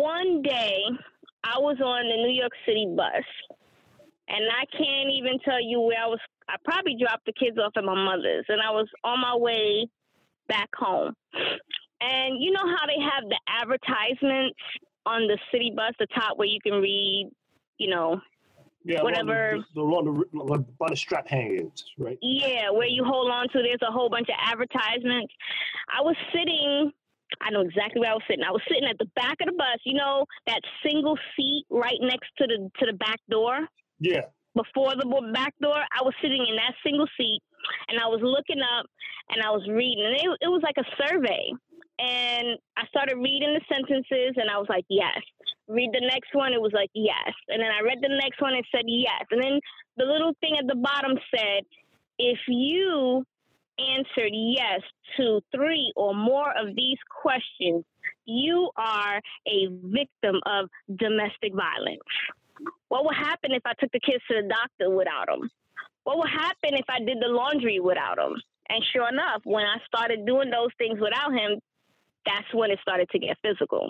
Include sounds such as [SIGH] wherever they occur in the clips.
one day I was on the New York City bus, and I can't even tell you where I was. I probably dropped the kids off at my mother's, and I was on my way back home. And you know how they have the advertisements on the city bus, the top where you can read, you know, Yeah, Whatever. The, along the, by the strap hangings, right? Yeah, where you hold on to. There's a whole bunch of advertisements. I was sitting. I know exactly where I was sitting. I was sitting at the back of the bus. You know that single seat right next to the to the back door Yeah. before the back door. I was sitting in that single seat, and I was looking up and I was reading. And it, it was like a survey. And I started reading the sentences, and I was like, yes. Read the next one. It was like yes. And then I read the next one. It said yes. And then the little thing at the bottom said, if you answered yes to three or more of these questions, you are a victim of domestic violence. What would happen if I took the kids to the doctor without them? What would happen if I did the laundry without him? And sure enough, when I started doing those things without him, that's when it started to get physical.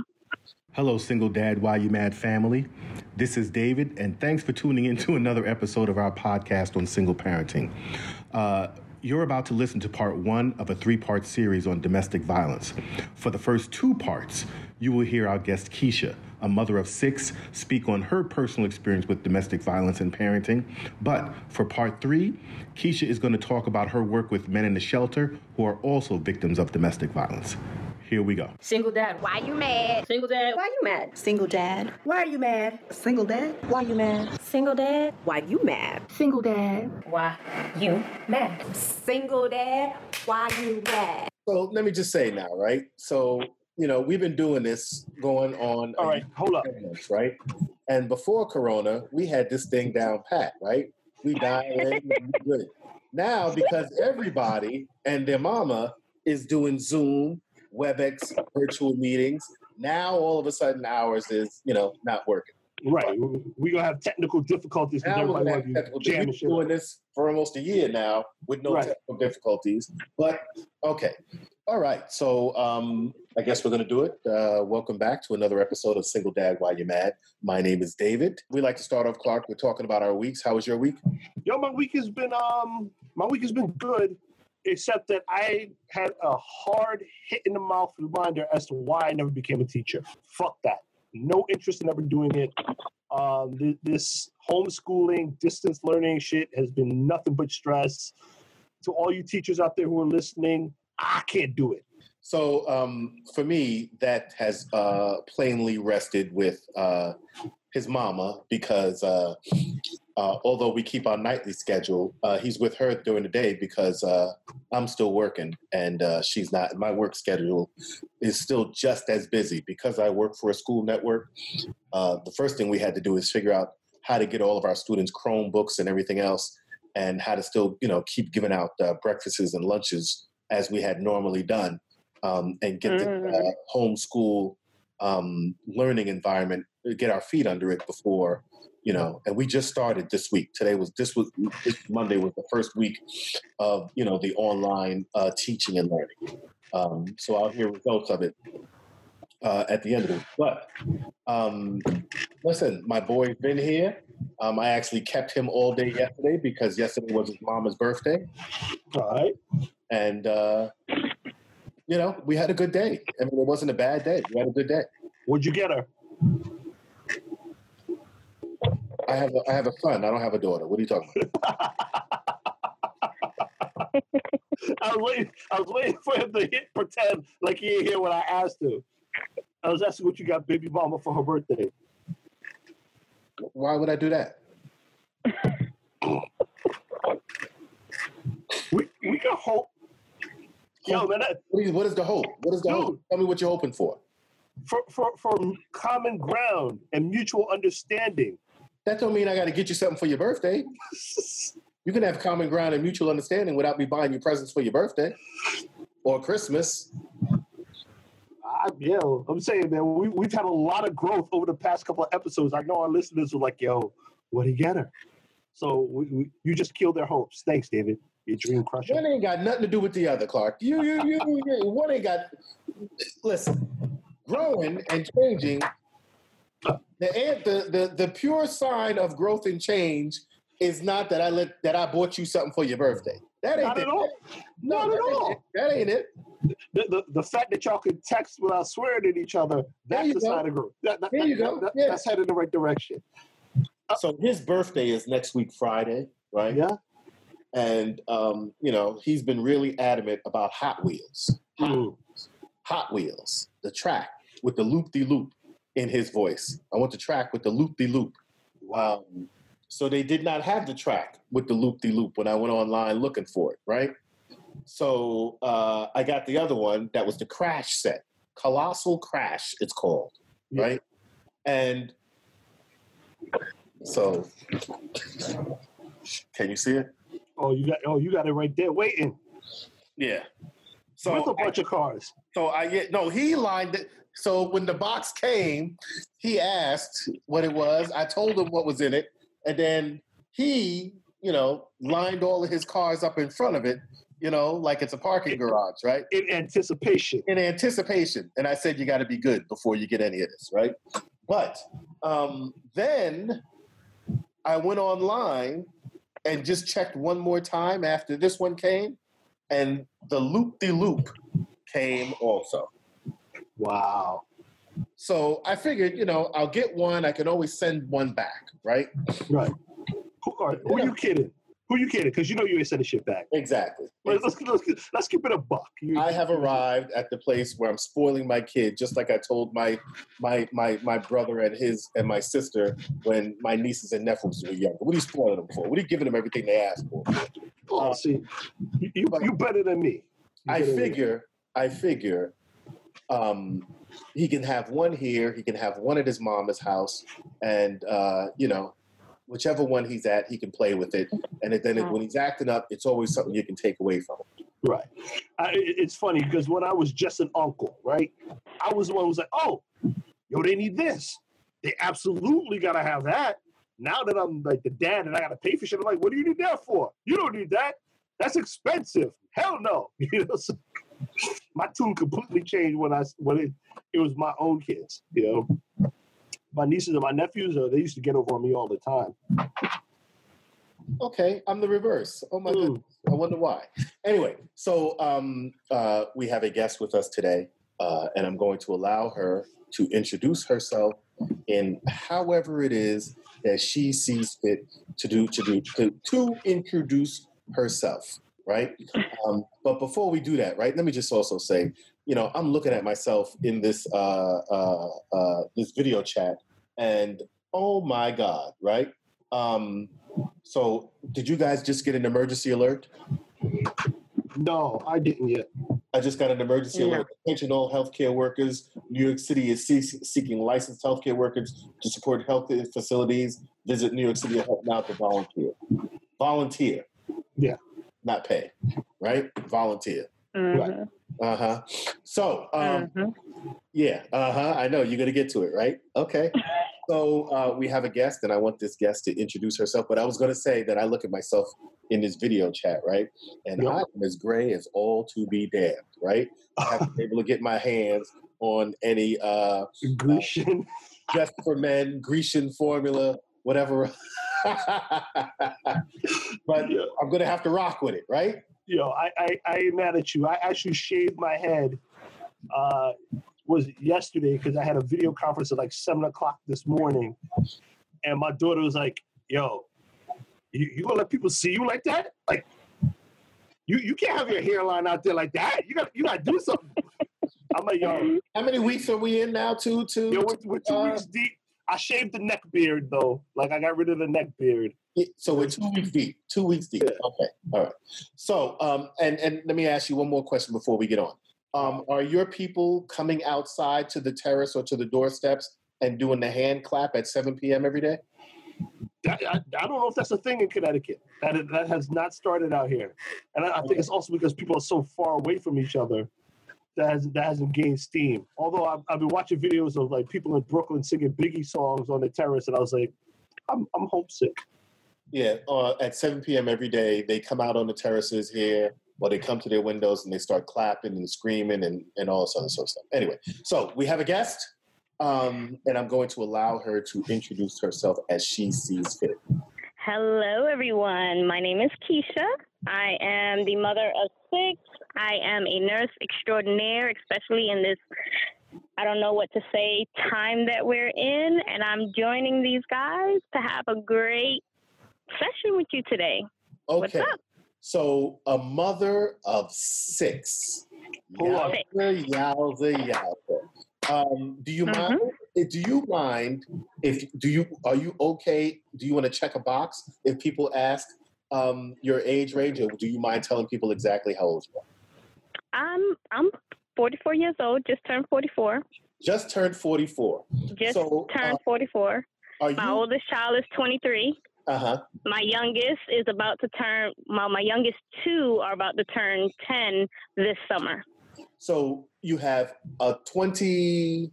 Hello, single dad, why you mad family? This is David, and thanks for tuning in to another episode of our podcast on single parenting. Uh, you're about to listen to part one of a three part series on domestic violence. For the first two parts, you will hear our guest Keisha, a mother of six, speak on her personal experience with domestic violence and parenting. But for part three, Keisha is going to talk about her work with men in the shelter who are also victims of domestic violence. Here we go. Single dad, why you mad? Single dad, why you mad? Single dad. Why are you mad? Single dad. Why you mad? Single dad, why you mad? Single dad. Why you mad? Single dad. Why you mad? So let me just say now, right? So you know we've been doing this going on All right, hold up. months, right? And before Corona, we had this thing down pat, right? We dial in, and we good. Now because everybody and their mama is doing Zoom, WebEx, virtual meetings, now all of a sudden ours is you know not working. Right. We're to have technical difficulties Now we're everybody gonna want have to technical- we've been doing this for almost a year now with no Right. technical difficulties. But okay, all right. So um, I guess we're gonna do it. Uh, welcome back to another episode of Single Dad Why You Mad. My name is David. We like to start off, Clarke. We're talking about our weeks. How was your week? Yo, my week has been um, my week has been good, except that I had a hard hit in the mouth reminder as to why I never became a teacher. Fuck that. No interest in ever doing it. Um, th- this homeschooling, distance learning shit has been nothing but stress. To all you teachers out there who are listening, I can't do it. So um, for me, that has uh, plainly rested with uh, his mama because uh, uh, although we keep our nightly schedule, uh, he's with her during the day because uh, I'm still working and uh, she's not. My work schedule is still just as busy because I work for a school network. Uh, the first thing we had to do is figure out how to get all of our students Chromebooks and everything else, and how to still, you know, keep giving out uh, breakfasts and lunches as we had normally done, um, and get the uh, homeschool um, learning environment, get our feet under it before, you know. And we just started this week. Today was this was this Monday was the first week of you know the online uh, teaching and learning. Um, so I'll hear results of it uh, at the end of it. But um, listen, my boy's been here. Um, I actually kept him all day yesterday because yesterday was his mama's birthday, All right. and uh, you know we had a good day. I mean, it wasn't a bad day. We had a good day. What'd you get her? I have a, I have a son. I don't have a daughter. What are you talking about? [LAUGHS] I was waiting. I was waiting for him to hit, pretend like he didn't hear what I asked him. I was asking what you got baby mama for her birthday. Why would I do that? We we can hope. Yo, man, that, What is, what is the hope? What is the hope? Tell me what you're hoping for. for, for for common ground and mutual understanding. That don't mean I got to get you something for your birthday. You can have common ground and mutual understanding without me buying you presents for your birthday or Christmas. I, yo, I'm saying, man, we, we've had a lot of growth over the past couple of episodes. I know our listeners were like, yo, what do you get her? So we, we, you just killed their hopes. Thanks, David. Your dream crusher. One ain't got nothing to do with the other, Clarke. You, you, you, you one ain't got. Listen, growing and changing The, the the the pure sign of growth and change is not that I let that I bought you something for your birthday. That ain't Not it. at all. No, Not at that ain't all. That ain't it. The, the, the fact that y'all could text without swearing at each other, that's you the sign of growth. That, that, There you that- go. that- Yeah. That's headed in the right direction. So his birthday is next week Friday, right? Yeah. And um, you know he's been really adamant about Hot Wheels. Hot, Mm. Hot Wheels, the track with the loop de loop in his voice. I want the track with the loop de loop. Um, so they did not have the track with the loop de loop when I went online looking for it, right? So uh, I got the other one that was the Crash set, Colossal Crash, it's called, Yeah. right? And so, can you see it? Oh, you got oh you got it right there waiting Yeah. So with a bunch of cars. So I get no, he lined it. So when the box came, he asked what it was. I told him what was in it, and then he, you know, lined all of his cars up in front of it, you know, like it's a parking garage, right? In anticipation. In anticipation. And I said, you got to be good before you get any of this, right? But um, then I went online and just checked one more time after this one came, and the loop de loop came also. Wow. So I figured, you know, I'll get one. I can always send one back, right? Right. Who are, who you kidding? Who you kidding? Because you know you ain't sending shit back. Exactly. Let's, let's, let's, let's keep it a buck. You- I have arrived at the place where I'm spoiling my kid, just like I told my my my my brother and his and my sister when my nieces and nephews were younger. What are you spoiling them for? What are you giving them everything they asked for? Oh, see, you, you, you better than me. You I than me. figure, I figure, um, he can have one here. He can have one at his mama's house, and uh, you know, whichever one he's at, he can play with it. And then it, when he's acting up, it's always something you can take away from him. Right. I, it's funny because when I was just an uncle, right, I was the one who was like, oh, yo, they need this. They absolutely got to have that. Now that I'm like the dad and I got to pay for shit, I'm like, what do you need that for? You don't need that. That's expensive. Hell no. [LAUGHS] You know, so my tune completely changed when I when it, it was my own kids. You know, my nieces and my nephews, uh, they used to get over on me all the time. Okay, I'm the reverse. Oh my Mm. goodness. I wonder why. Anyway, so um, uh, we have a guest with us today, uh, and I'm going to allow her to introduce herself in however it is that she sees fit to do to do to, to introduce herself, right? [LAUGHS] Um, but before we do that, right? Let me just also say, you know, I'm looking at myself in this uh, uh, uh, this video chat, and oh my god, right? Um, so, did you guys just get an emergency alert? No, I didn't yet. I just got an emergency alert. Attention all healthcare workers. New York City is see- seeking licensed healthcare workers to support health facilities. Visit New York City Health now to volunteer. Volunteer. Yeah. Not pay, right? Volunteer. Mhm. Uh huh. So, um, Mhm. yeah, uh huh. I know you're gonna get to it, right? Okay. So uh, we have a guest, and I want this guest to introduce herself. But I was gonna say that I look at myself in this video chat, right? And Yep. I am as gray as all to be damned, right? I haven't been able to get my hands on any uh, Grecian. just for men Grecian formula, whatever. [LAUGHS] but Yeah. I'm gonna have to rock with it, right? Yo, I, I, I ain't mad at you. I actually shaved my head. Uh, was yesterday because I had a video conference at like seven o'clock this morning, and my daughter was like, "Yo, you, you gonna let people see you like that? Like, you you can't have your hairline out there like that. You got you got to do something." I'm like, "Yo, How many weeks are we in now? Two, two. yo, we're, we're two Uh, weeks deep." I shaved the neck beard though. Like I got rid of the neck beard. Yeah, So we're two weeks deep. Two weeks deep. Okay. All right. So, um, and and let me ask you one more question before we get on. Um, are your people coming outside to the terrace or to the doorsteps and doing the hand clap at 7 p.m. every day? I, I, I don't know if that's a thing in Connecticut. That that has not started out here, and I, I think it's also because people are so far away from each other that has that hasn't gained steam. Although I've, I've been watching videos of like people in Brooklyn singing Biggie songs on the terrace, and I was like, I'm I'm homesick. Yeah. Uh, at 7 p.m. every day, they come out on the terraces here, or they come to their windows and they start clapping and screaming and, and all this other sort of stuff. Anyway, so we have a guest. Um, and I'm going to allow her to introduce herself as she sees fit. Hello, everyone. My name is Keisha. I am the mother of six. I am a nurse extraordinaire, especially in this, I don't know what to say, time that we're in. And I'm joining these guys to have a great session with you today. What's Okay. up? So, a mother of six. Hold on. Yowza, yowza, yowza. Um, do you Mhm. mind? eh, Do you mind if do you are you okay? Do you want to check a box if people ask um, your age range, or do you mind telling people exactly how old you are? I'm I'm 44 years old. Just turned 44. Just turned forty four. Just So, turned uh, 44. Are My you? oldest child is 23. Uh huh. My youngest is about to turn. My my youngest two are about to turn 10 this summer. So you have a 20,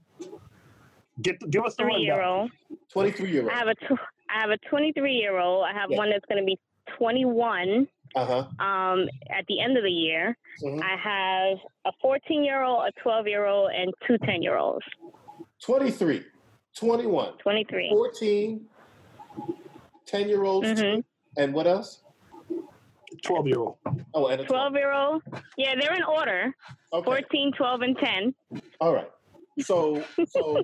Get give us the Three year old. 23 year I old. have a tw- I have a 23 year old. I have Yeah. one that's going to be 21 Uh huh. um, at the end of the year. Mhm. I have a 14 year old, a 12 year old, and two 10 year olds. 23, 21, 23. 14, 10 year olds, Mhm. and what else? Twelve year old. Oh, and a 12 year old. Yeah, they're in order Okay. 14, 12, and 10. All right. So, so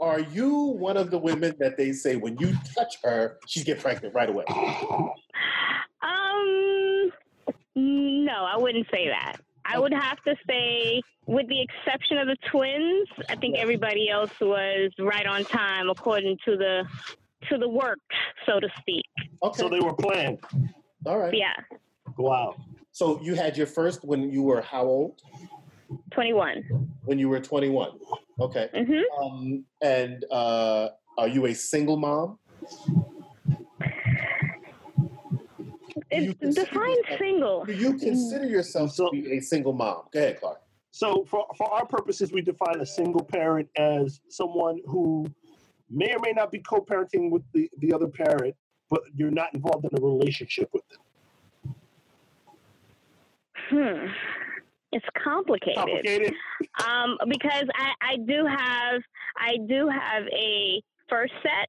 are you one of the women that they say when you touch her, she get pregnant right away? Um, no, I wouldn't say that. I would have to say, with the exception of the twins, I think everybody else was right on time according to the to the work, so to speak. Okay. So they were planned. All right. Yeah, Wow. So you had your first when you were how old? 21. When you were 21. Okay. hmm Um, and uh, are you a single mom? It's defined yourself- single. Do you consider yourself So- to be a single mom? Go ahead, Clarke. So for for our purposes, we define a single parent as someone who may or may not be co-parenting with the, the other parent, but you're not involved in a relationship with them. Hmm. It's complicated. Complicated. Um, because I, I do have I do have a first set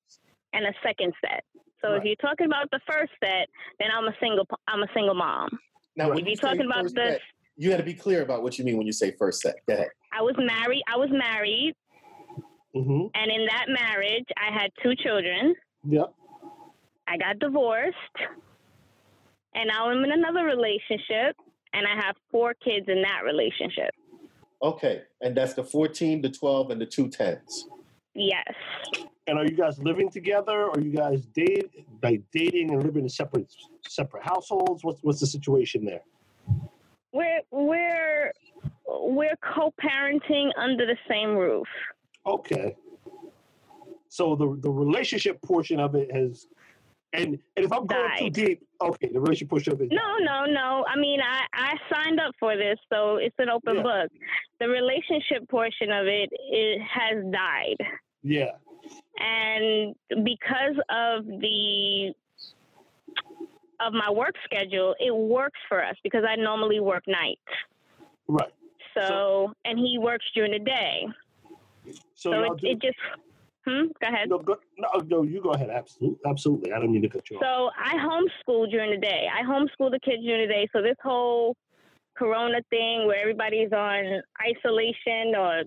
and a second set. So if you're talking about the first set, then I'm a single I'm a single mom. Now, Right. when If you you're talking about the set, you got to be clear about what you mean when you say first set. Go ahead. I was married I was married Mm-hmm. and in that marriage I had two children. Yep. I got divorced and now I'm in another relationship and I have four kids in that relationship. Okay, and that's the 14, the 12, and the two tens. Yes. And are you guys living together? Are you guys date like dating and living in separate separate households? What's what's the situation there? We're we're we're co-parenting under the same roof. Okay. So the the relationship portion of it has, and and if I'm going too deep, okay, the relationship portion of it. No, no, no. I mean, I I signed up for this, so it's an open Yeah. book. The relationship portion of it, it has died, Yeah. and because of the of my work schedule, it works for us because I normally work nights. Right. So, and he works during the day. So, So it, do, it just hmm. Go ahead. no, go, no, no, you go ahead. Absolutely, absolutely. I don't mean to cut you off. So I homeschool during the day. I homeschool the kids during the day. So this whole corona thing where everybody's on isolation or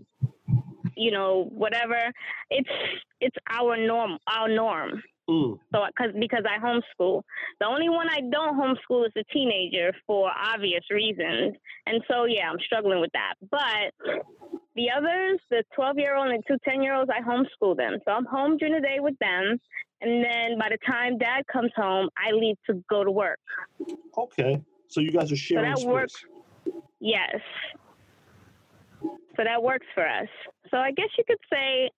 you know whatever, it's it's our norm, our norm. Mm, So cuz because I homeschool. The only one I don't homeschool is a teenager for obvious reasons. And so yeah, I'm struggling with that. But the others, the 12-year-old and two 10-year-olds, I homeschool them. So I'm home during the day with them. And then by the time dad comes home, I leave to go to work. okay. So you guys are sharing that space. works. Yes. So that works for us. So I guess you could say,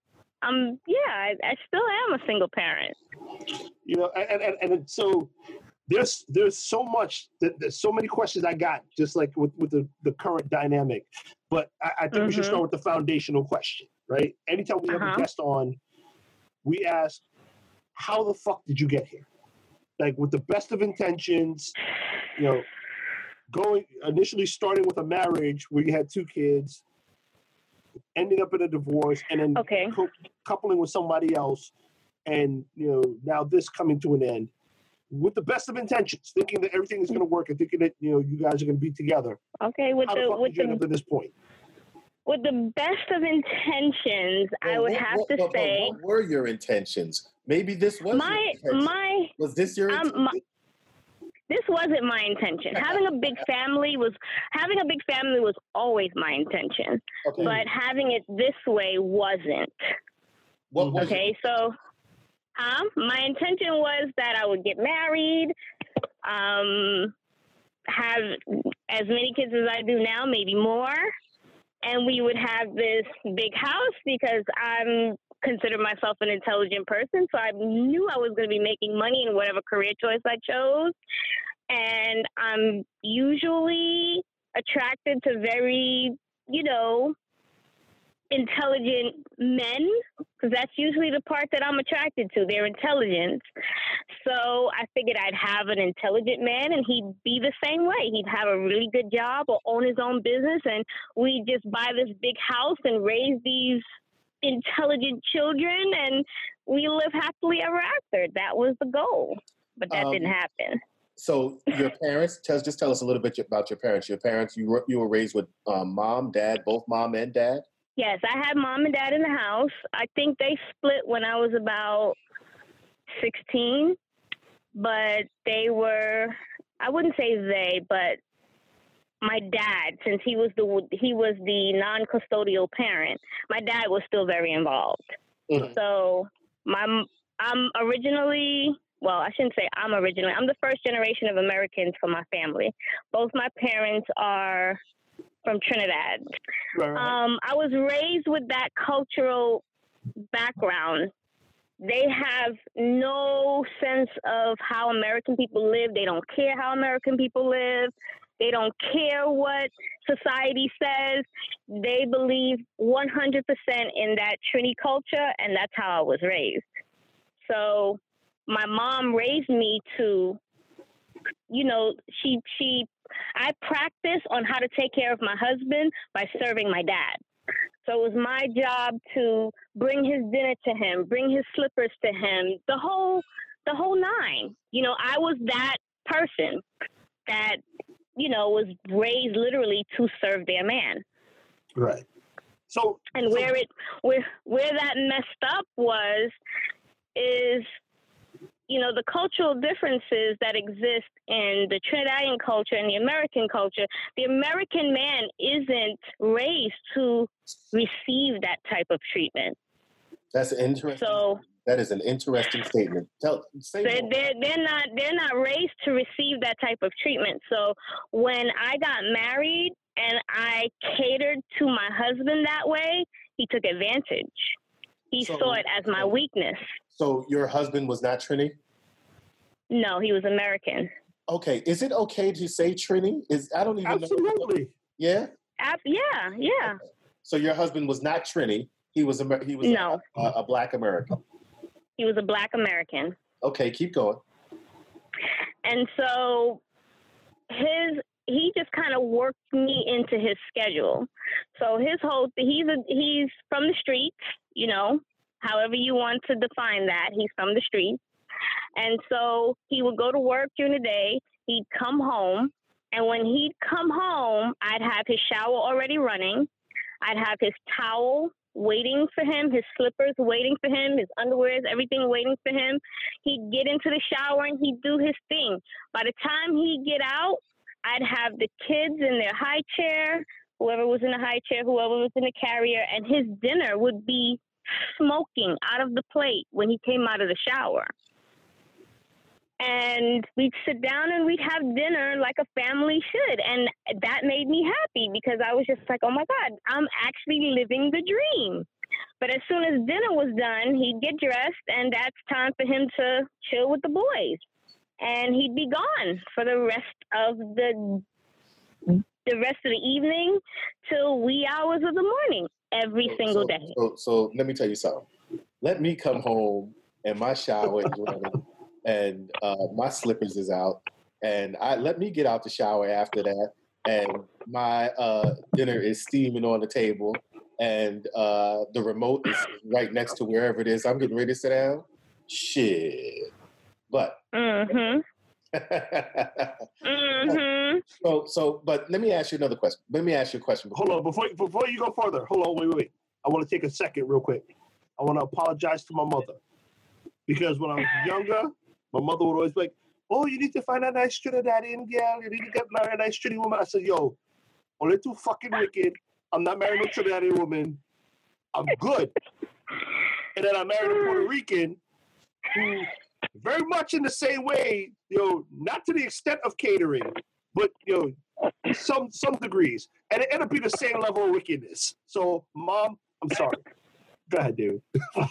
um, yeah, I, I still am a single parent. You know, and and, and so there's there's so much that there's so many questions I got just like with with the the current dynamic. But I, I think we should Mhm. start with the foundational question, right? Anytime we have a Uh-huh. guest on, we ask, "How the fuck did you get here?" Like with the best of intentions, you know, going initially starting with a marriage where you had two kids, ending up in a divorce, and then Okay. cou- coupling with somebody else, and you know now this coming to an end, with the best of intentions, thinking that everything is going to work and thinking that you know you guys are going to be together. Okay, with How the the fuck with did you the up to this point? with the best of intentions, I would what- have what- to but- but say what were your intentions? Maybe this was my your my was this your um, intention? My, this wasn't my intention. having a big family was having a big family was always my intention, okay. but having it this way wasn't. what was Okay, so um, my intention was that I would get married, um, have as many kids as I do now, maybe more, and we would have this big house because I'm consider myself an intelligent person, so I knew I was going to be making money in whatever career choice I chose, and I'm usually attracted to very, you know, intelligent men because that's usually the part that I'm attracted to, their intelligence. So I figured I'd have an intelligent man and he'd be the same way. He'd have a really good job or own his own business and we'd just buy this big house and raise these intelligent children and we live happily ever after. That was the goal. But that Um, didn't happen. so your parents? Tell just tell us a little bit about your parents. Your parents, you were you were raised with um, mom, dad, both mom and dad. Yes, I had mom and dad in the house. I think they split when I was about 16, but they were, I wouldn't say they, but my dad, since he was the he was the non-custodial parent, my dad was still very involved. Mhm. So my I'm originally well, I shouldn't say I'm originally. I'm the first generation of Americans for my family. Both my parents are from Trinidad. Right, right. Um, I was raised with that cultural background. They have no sense of how American people live. They don't care how American people live. They don't care what society says. They believe 100% in that Trini culture, and that's how I was raised. So my mom raised me to, you know, she she I practiced on how to take care of my husband by serving my dad. So it was my job to bring his dinner to him, bring his slippers to him, the whole the whole nine. You know, I was that person that you know was raised literally to serve their man. right. So And so- where it where where that messed up was is you know the cultural differences that exist in the Trinidadian culture and the American culture. The American man isn't raised to receive that type of treatment. That's interesting. So that is an interesting statement. Tell say they're, they're, they're not they're not raised to receive that type of treatment. So when I got married and I catered to my husband that way, he took advantage. He So- saw it as my weakness. So your husband was not Trini. No, he was American. Okay, is it okay to say Trini? Is I don't even know. absolutely. Yeah. Ab- yeah, yeah. So your husband was not Trini. He was Amer- he was a- No, a, a black American. he was a black American. Okay, keep going. And so his he just kind of worked me into his schedule. So his whole he's a he's from the streets, you know, however you want to define that. He's from the streets. And so he would go to work during the day, he'd come home, and when he'd come home, I'd have his shower already running. I'd have his towel waiting for him, his slippers waiting for him, his underwears, everything waiting for him. He'd get into the shower and he'd do his thing. By the time he'd get out, I'd have the kids in their high chair, whoever was in the high chair, whoever was in the carrier, and his dinner would be smoking out of the plate when he came out of the shower. And we'd sit down and we'd have dinner like a family should. And that made me happy because I was just like, oh my God, I'm actually living the dream. But as soon as dinner was done, he'd get dressed, and that's time for him to chill with the boys. And he'd be gone for the rest of the the rest of the evening till wee hours of the morning every So- single so- day. So, so let me tell you something. Let me come home and my shower is running and uh, my slippers is out, and I let me get out the shower after that, and my uh, dinner is steaming on the table, and uh, the remote is right next to wherever it is I'm getting ready to sit down. Shit. But Mhm. Mhm. [LAUGHS] so so but let me ask you another question. Let me ask you a question. Hold on, before before you go further, hold on, wait, wait, wait. I want to take a second, real quick. I want to apologize to my mother because when I was [LAUGHS] younger, my mother would always be like, "Oh, you need to find a nice Trinidadian girl. You need to get married a nice Trinidad woman." I said, "Yo, only too fucking wicked. I'm not marrying no Trinidadian woman. I'm good." And then I married a Puerto Rican who, very much in the same way, you know, not to the extent of catering, but you know, some some degrees, and it ended up being the same level of wickedness. So, mom, I'm sorry. Go ahead, dude. [LAUGHS]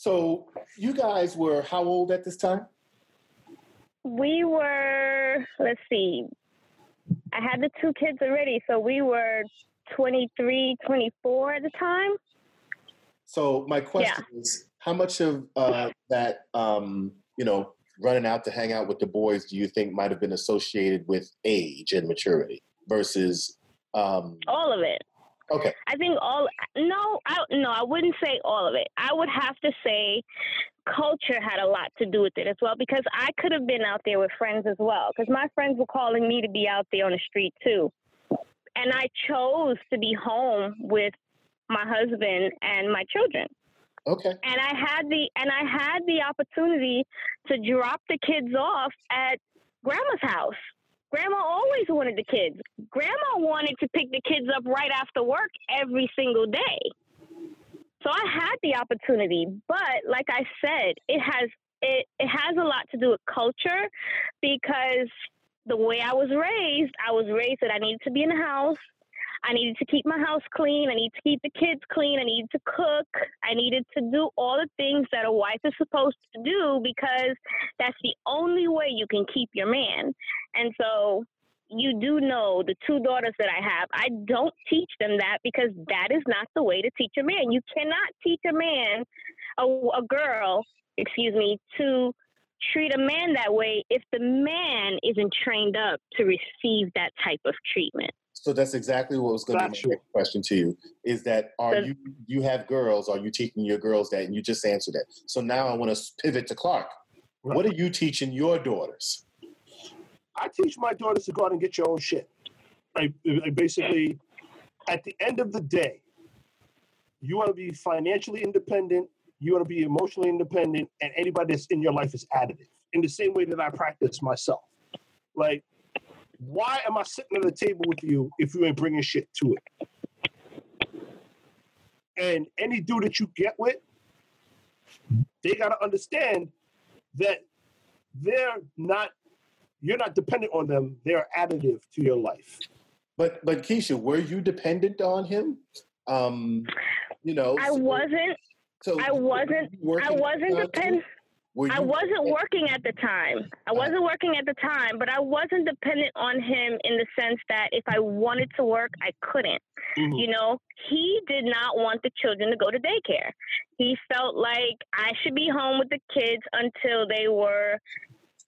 So you guys were how old at this time? We were, let's see, I had the two kids already, so we were 23, 24 at the time. So my question is, how much of uh, that, um, you know, running out to hang out with the boys, do you think might have been associated with age and maturity versus? Um, All of it. okay, I think all no, I no, I wouldn't say all of it. I would have to say culture had a lot to do with it as well because I could have been out there with friends as well because my friends were calling me to be out there on the street too. And I chose to be home with my husband and my children. Okay, And I had the and I had the opportunity to drop the kids off at grandma's house. Grandma always wanted the kids. Grandma wanted to pick the kids up right after work every single day. So I had the opportunity, but like I said, it has it, it has a lot to do with culture because the way I was raised, I was raised that I needed to be in the house. I needed to keep my house clean. I needed to keep the kids clean. I needed to cook. I needed to do all the things that a wife is supposed to do because that's the only way you can keep your man. And so you do know the two daughters that I have, I don't teach them that because that is not the way to teach a man. You cannot teach a man, a, a girl, excuse me, to treat a man that way if the man isn't trained up to receive that type of treatment. So that's exactly what was going to be my next question to you. Is that are So- you you have girls? Are you teaching your girls that? And you just answered that. So now I want to pivot to Clarke. What are you teaching your daughters? I teach my daughters to go out and get your own shit. Like, like basically, at the end of the day, you want to be financially independent, you want to be emotionally independent, and anybody that's in your life is additive. In the same way that I practice myself. Like, why am I sitting at the table with you if you ain't bringing shit to it? And any dude that you get with, they got to understand that they're not you're not dependent on them they're additive to your life But but Keisha, were you dependent on him? Um, you know, I so- wasn't So I wasn't you I wasn't dependent Were I wasn't working at the time. I wasn't working at the time, but I wasn't dependent on him in the sense that if I wanted to work, I couldn't. Mhm. You know, he did not want the children to go to daycare. He felt like I should be home with the kids until they were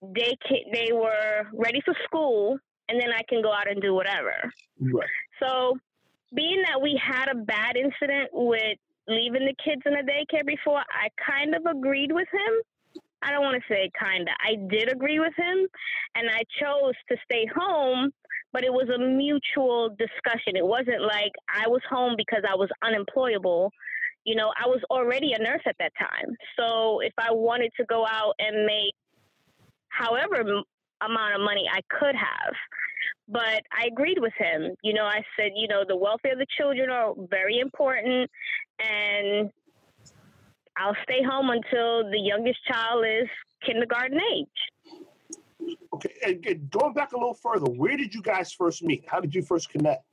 they they were ready for school, and then I can go out and do whatever. right So, being that we had a bad incident with leaving the kids in the daycare before, I kind of agreed with him. I don't want to say kind of. I did agree with him, and I chose to stay home, but it was a mutual discussion. It wasn't like I was home because I was unemployable. You know, I was already a nurse at that time. So, if I wanted to go out and make however amount of money I could have, but I agreed with him. You know, I said, you know, the welfare of the children are very important, and I'll stay home until the youngest child is kindergarten age. okay and, and going back a little further where did you guys first meet how did you first connect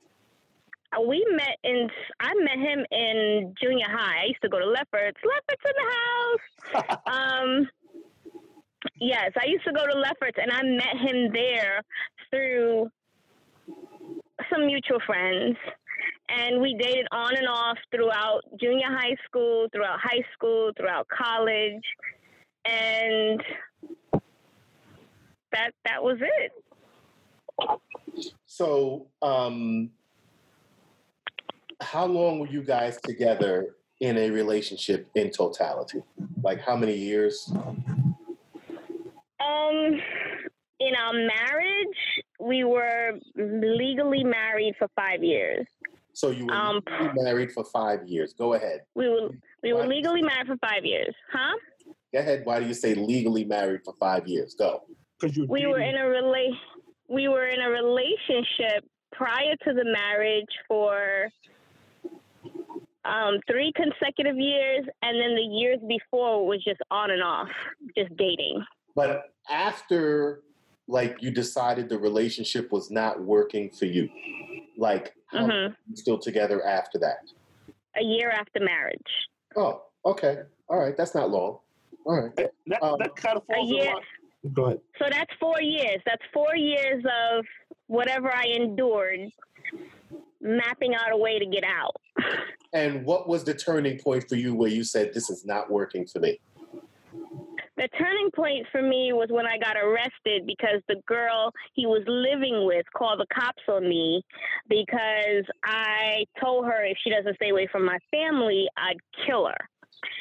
Uh, We met in, I met him in junior high. I used to go to Lefferts. Lefferts in the house. [LAUGHS] um, yes, I used to go to Lefferts, and I met him there through some mutual friends. And we dated on and off throughout junior high school, throughout high school, throughout college, and that that was it. So, um, how long were you guys together in a relationship in totality? Like how many years? Um, in our marriage, we were legally married for five years. So you were Um, legally married for five years. Go ahead. We were we were Why- legally married for five years, huh? Go ahead. Why do you say legally married for five years? Go. Because you We were in a rela- we were in a relationship prior to the marriage for um, three consecutive years, and then the years before was just on and off, just dating. But after like you decided the relationship was not working for you, like how hmm long you still together after that? A year after marriage. Oh, okay. All right. That's not long. All right. that, um, that kind of falls in year. line. Go ahead. So that's four years. That's four years of whatever I endured, mapping out a way to get out. [LAUGHS] And what was the turning point for you where you said this is not working for me? The turning point for me was when I got arrested because the girl he was living with called the cops on me because I told her if she doesn't stay away from my family, I'd kill her.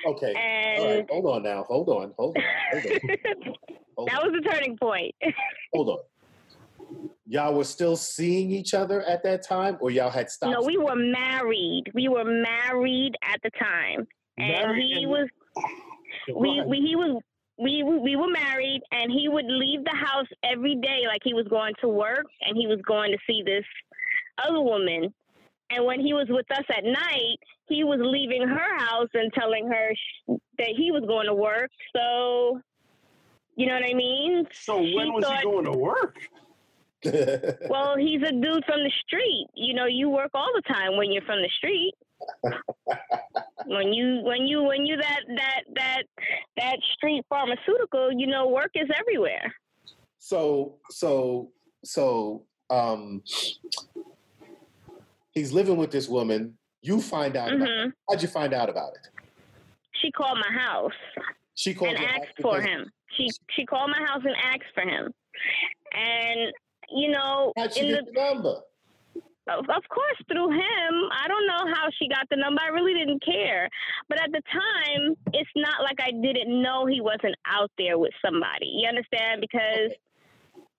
Okay. And right. Hold on now. Hold on. Hold on. Hold on. [LAUGHS] Hold that on. was the turning point. [LAUGHS] Hold on. Y'all were still seeing each other at that time, or y'all had stopped? no, we were married. We were married at the time. And Married he and- was [SIGHS] we, we he was we we were married and he would leave the house every day like he was going to work and he was going to see this other woman. And when he was with us at night he was leaving her house and telling her sh- that he was going to work. So you know what i mean? So when she was thought- he going to work? Well [LAUGHS] he's a dude from the street you know you work all the time when you're from the street when you when you when you that that that that street pharmaceutical you know work is everywhere so, so, so, um, he's living with this woman. You find out. About hmm How'd you find out about it? she called my house She called and asked for him she she called my house and asked for him and you know How'd she in get the the number? of, of course through him i don't know how she got the number i really didn't care but at the time it's not like i didn't know he wasn't out there with somebody you understand because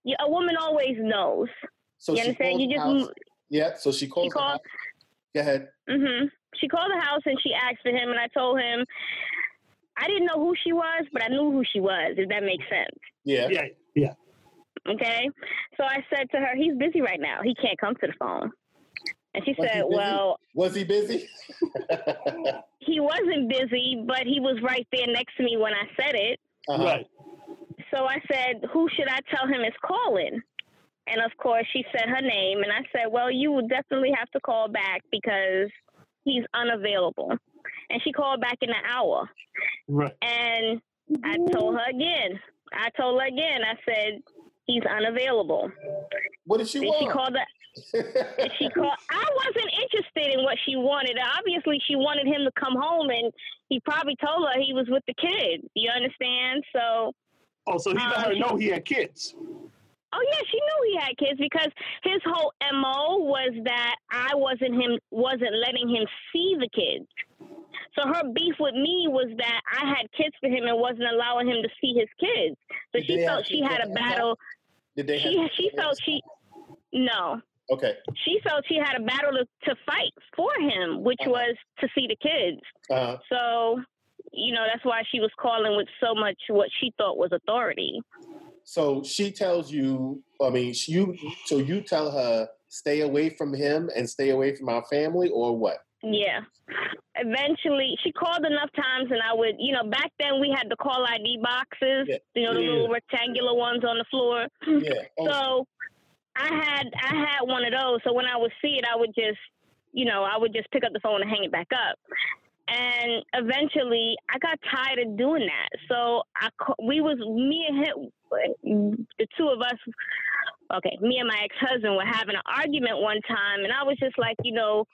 you, a woman always knows So you understand you just house. Yeah. So she called. the called- house. Go ahead. Mm-hmm. She called the house and she asked for him, and I told him I didn't know who she was, but I knew who she was. If that makes sense. Yeah. Yeah, yeah. Okay. So I said to her, "He's busy right now. He can't come to the phone." And she Was said, "Well, Was he busy? [LAUGHS] [LAUGHS] he wasn't busy, but he was right there next to me when I said it." Uh-huh. Right. So I said, "Who should I tell him is calling?" And of course, she said her name, and I said, "Well, you will definitely have to call back because he's unavailable." And she called back in an hour. Right. And I told her again. I told her again. I said he's unavailable. What did she Then want? she called. The, [LAUGHS] she called. I wasn't interested in what she wanted. Obviously, she wanted him to come home, and he probably told her he was with the kids. You understand? So, Oh, so he let Um, her know he had kids. oh yeah, she knew he had kids because his whole mo was that I wasn't him, wasn't letting him see the kids. So her beef with me was that I had kids for him and wasn't allowing him to see his kids. So she they felt she had a that time? battle. Did they? She have- she felt she no. Okay. She felt she had a battle to, to fight for him, which Uh-huh. was to see the kids. Uh, So, you know, that's why she was calling with so much what she thought was authority. so she tells you. I mean, she- you. So you tell her stay away from him and stay away from our family, or what? Yeah. Eventually, she called enough times, and I would, you know, back then we had the call ID boxes, Yeah. you know, the Yeah. little rectangular ones on the floor. Yeah. Oh, [LAUGHS] So I had I had one of those. So when I would see it, I would just, you know, I would just pick up the phone and hang it back up. And eventually, I got tired of doing that. So I we was me and him, the two of us. Okay, me and my ex husband were having an argument one time, and I was just like, you know,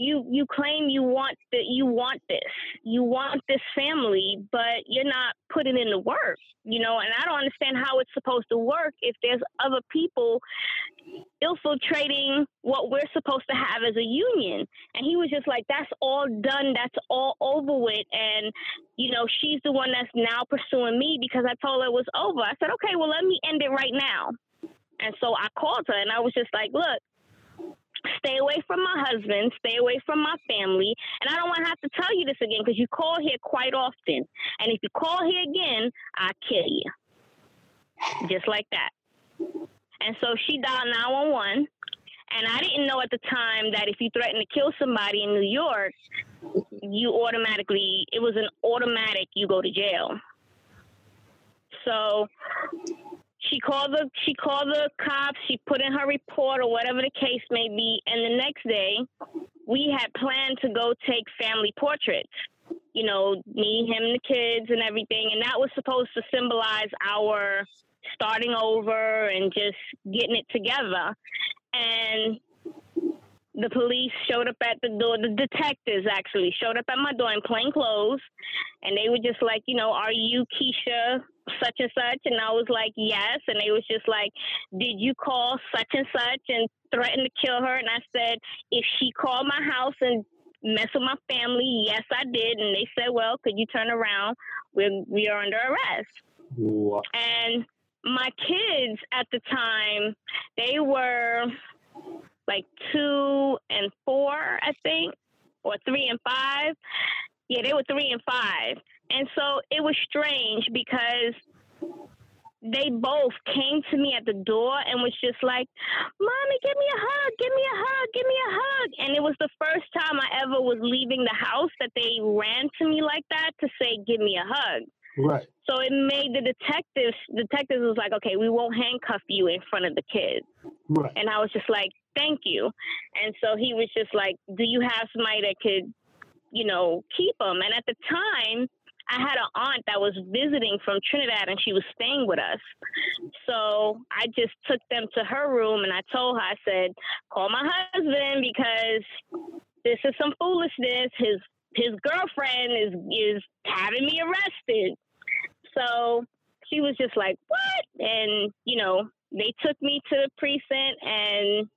you you claim you want that you want this. You want this family but you're not putting in the work you know? And i don't understand how it's supposed to work if there's other people infiltrating what we're supposed to have as a union. And he was just like that's all done. That's all over with. And you know she's the one that's now pursuing me because i told her it was over. I said okay well let me end it right now. And so i called her and i was just like look stay away from my husband, stay away from my family. And I don't want to have to tell you this again because you call here quite often. And if you call here again, I kill you. Just like that. And so she dialed 911. And I didn't know at the time that if you threaten to kill somebody in New York, you automatically, it was an automatic, you go to jail. So she called the she called the cops she put in her report or whatever the case may be and the next day we had planned to go take family portraits you know me him the kids and everything and that was supposed to symbolize our starting over and just getting it together and the police showed up at the door. The detectives actually showed up at my door in plain clothes, and they were just like, you know, are you Keisha such and such? And I was like, yes. And they was just like, did you call such and such and threaten to kill her? And I said, if she called my house and mess with my family, yes, I did. And they said, well, could you turn around? We're we are under arrest. Wow. And my kids at the time, they were like two and four, I think, or three and five. Yeah, they were three and five. And so it was strange because they both came to me at the door and was just like, Mommy, give me a hug, give me a hug, give me a hug. And it was the first time I ever was leaving the house that they ran to me like that to say, Give me a hug. Right. So it made the detectives detectives was like, Okay, we won't handcuff you in front of the kids. Right. And I was just like, thank you. And so he was just like, do you have somebody that could, you know, keep them? And at the time, I had an aunt that was visiting from Trinidad and she was staying with us. So I just took them to her room and I told her, I said, call my husband because this is some foolishness. His his girlfriend is is having me arrested. So she was just like, What? And, you know, they took me to the precinct and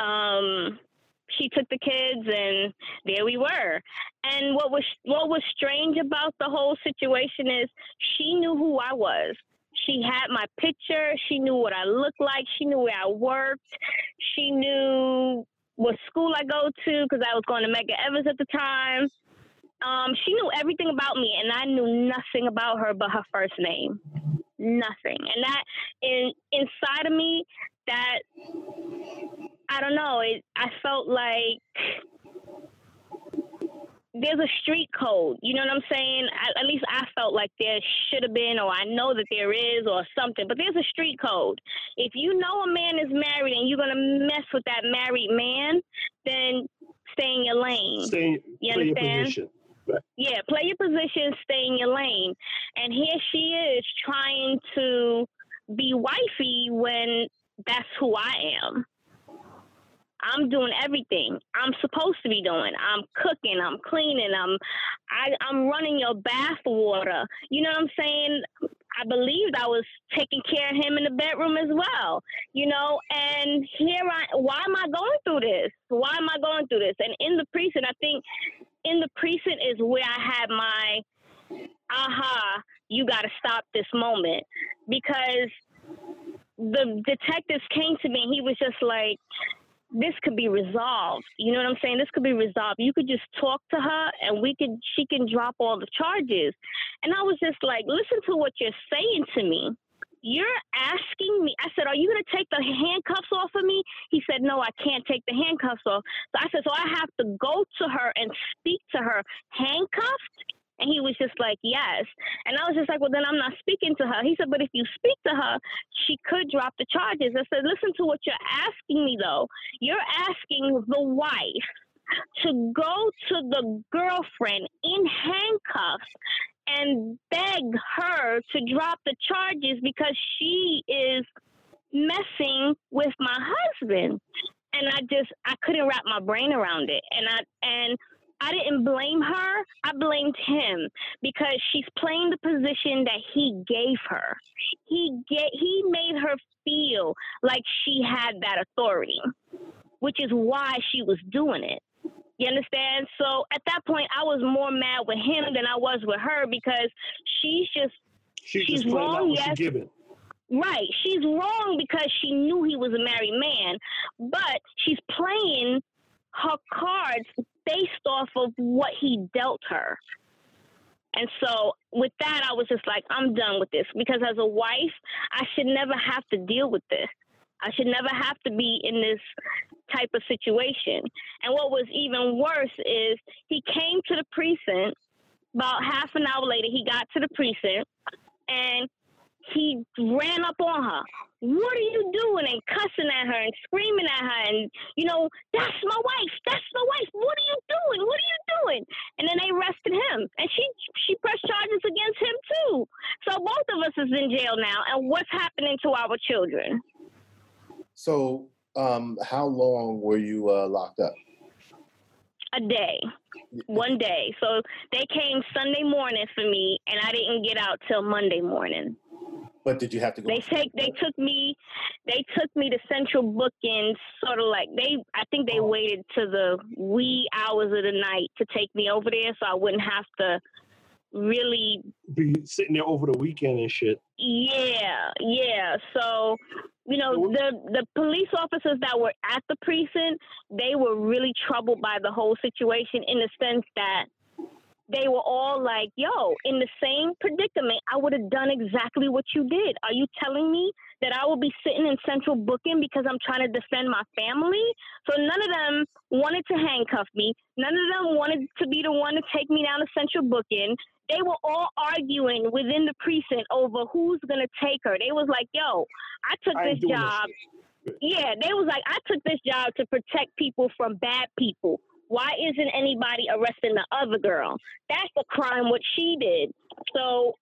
um she took the kids and there we were. And what was what was strange about the whole situation is she knew who I was. She had my picture. She knew what I looked like. She knew where I worked. She knew what school I go to because I was going to Medgar Evers at the time. Um, she knew everything about me and I knew nothing about her but her first name. Nothing. And that in inside of me, that I don't know. It I felt like there's a street code. You know what I'm saying? At, at least I felt like there should have been, or I know that there is, or something. But there's a street code. If you know a man is married and you're gonna mess with that married man, then stay in your lane. Stay, You understand? position. Yeah, play your position, stay in your lane. And here she is trying to be wifey when that's who I am. I'm doing everything I'm supposed to be doing. I'm cooking, I'm cleaning, I'm I, I'm running your bath water. You know what I'm saying? I believed I was taking care of him in the bedroom as well. You know, and here I why am I going through this? Why am I going through this? And in the precinct, I think in the precinct is where I had my aha, you got to stop this moment because the detectives came to me and he was just like, this could be resolved. You know what I'm saying? This could be resolved. You could just talk to her and we could, she can drop all the charges. And I was just like, listen to what you're saying to me. You're asking me, I said, Are you going to take the handcuffs off of me? He said, No, I can't take the handcuffs off. So I said, So I have to go to her and speak to her handcuffed? And he was just like, Yes. And I was just like, Well, then I'm not speaking to her. He said, But if you speak to her, she could drop the charges. I said, Listen to what you're asking me, though. You're asking the wife to go to the girlfriend in handcuffs and beg her to drop the charges because she is messing with my husband. and I just I couldn't wrap my brain around it, and I and I didn't blame her. I blamed him because she's playing the position that he gave her. He get he made her feel like she had that authority, which is why she was doing it. You understand? So at that point, I was more mad with him than I was with her because she's just She's, She's just wrong, yes. given. Right. She's wrong because she knew he was a married man, but she's playing her cards based off of what he dealt her. And so with that, I was just like, I'm done with this because as a wife, I should never have to deal with this. I should never have to be in this type of situation. And what was even worse is he came to the precinct. About half an hour later, he got to the precinct and he ran up on her. What are you doing? And cussing at her and screaming at her. And, you know, that's my wife. That's my wife. What are you doing? What are you doing? And then they arrested him. And she she pressed charges against him, too. So both of us is in jail now. And what's happening to our children? So, um, how long were you uh, locked up? A day. One day. So they came Sunday morning for me, and I didn't get out till Monday morning. But did you have to go? They take they took me they took me to central Booking, sort of like they I think they oh. waited to the wee hours of the night to take me over there so I wouldn't have to really Be sitting there over the weekend and shit. yeah, yeah. So, you know, the the police officers that were at the precinct, they were really troubled by the whole situation in the sense that they were all like, "Yo, in the same predicament, I would have done exactly what you did. Are you telling me that I will be sitting in central booking because I'm trying to defend my family?" So none of them wanted to handcuff me. None of them wanted to be the one to take me down to central booking they were all arguing within the precinct over who's gonna take her. They was like, "Yo, I took I this doing this job." Yeah, they was like, "I took this job to protect people from bad people. Why isn't anybody arresting the other girl? That's a crime what she did." So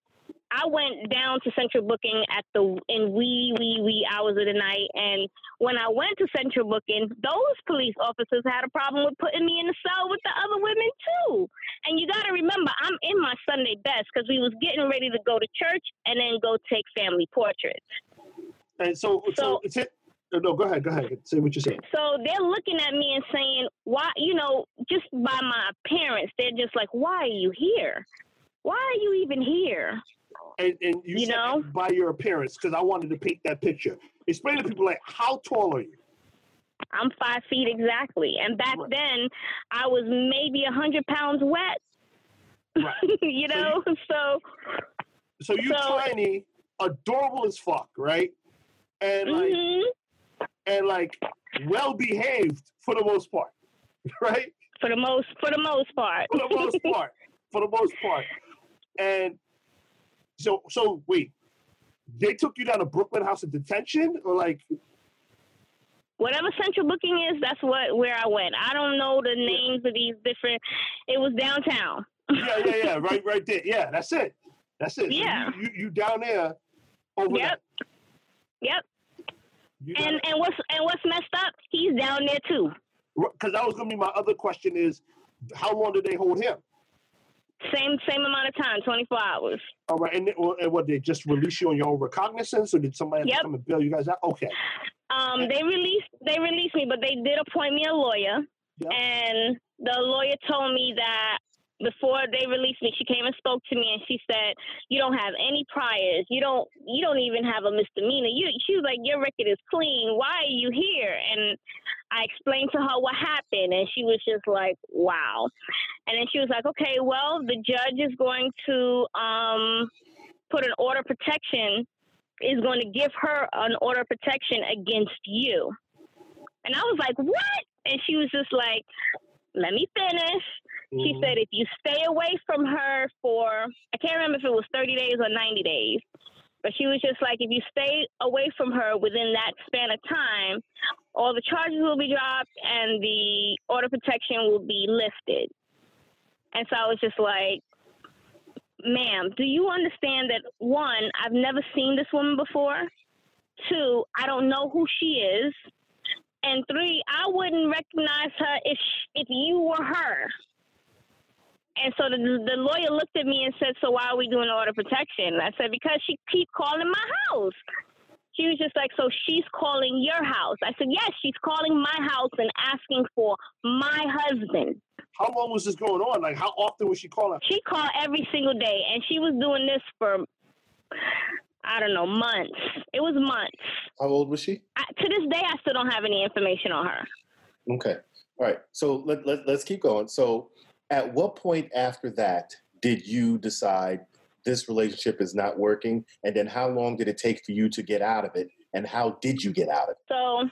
I went down to central booking at the in wee wee wee hours of the night, and when I went to central booking, those police officers had a problem with putting me in the cell with the other women too. And you got to remember, I'm in my Sunday best because we was getting ready to go to church and then go take family portraits. And so, so, So- it's it. No, go ahead. Go ahead. Say what you're saying. So they're looking at me and saying, "Why? You know, just by my appearance, they're just like, why are you here? Why are you even here?" And, and you, You said know? by your appearance, because I wanted to paint that picture. Explain to people like how tall are you? I'm five feet exactly. And back Right. then, I was maybe a hundred pounds wet. Right. [LAUGHS] you So know, so So you're So- tiny, adorable as fuck, right? And like mhm. And like well behaved for the most part, [LAUGHS] right? for the most for the most part. For the most [LAUGHS] part, for the most part. And so, so wait, they took you down to Brooklyn House of Detention, or like, Whatever central booking is, that's what where I went. I don't know the names of these different. It was downtown. yeah, yeah, yeah, [LAUGHS] right, right there, yeah, that's it, that's it. So Yeah. you, you, you down there over Yep. Yep. And and what's and what's messed up? He's down there too. because that was gonna be my other question is, how long did they hold him? Same same amount of time, twenty four hours. All right, and, and what they just release you on your own recognizance, or did somebody have Yep. to come and bail you guys out? Okay, Um, they released they released me, but they did appoint me a lawyer, Yeah. and the lawyer told me that before they released me, she came and spoke to me, and she said, "You don't have any priors. You don't you don't even have a misdemeanor. You." She was like, "Your record is clean. Why are you here?" And I explained to her what happened, and she was just like, "Wow." And then she was like, "Okay, well, the judge is going to um, put an order protection." Is going to give her an order protection against you. And I was like, what? And she was just like, let me finish. She Mhm. said, if you stay away from her for, I can't remember if it was 30 days or 90 days, but she was just like, if you stay away from her within that span of time, all the charges will be dropped and the order protection will be lifted. And so I was just like, ma'am, do you understand that one, I've never seen this woman before? Two, I don't know who she is. and three, I wouldn't recognize her if if you were her. And so the, the lawyer looked at me and said, "So why are we doing order protection?" I said, "Because she keep calling my house." She was just like, "So she's calling your house?" I said, "Yes, she's calling my house and asking for my husband." How long was this going on? Like, how often was she calling? She called every single day, and she was doing this for I don't know months. It was months. How old was she? I, to this day, I still don't have any information on her. Okay. All right. So let, let, let's keep going. So, at what point after that did you decide this relationship is not working? And then how long did it take for you to get out of it? And how did you get out of it? So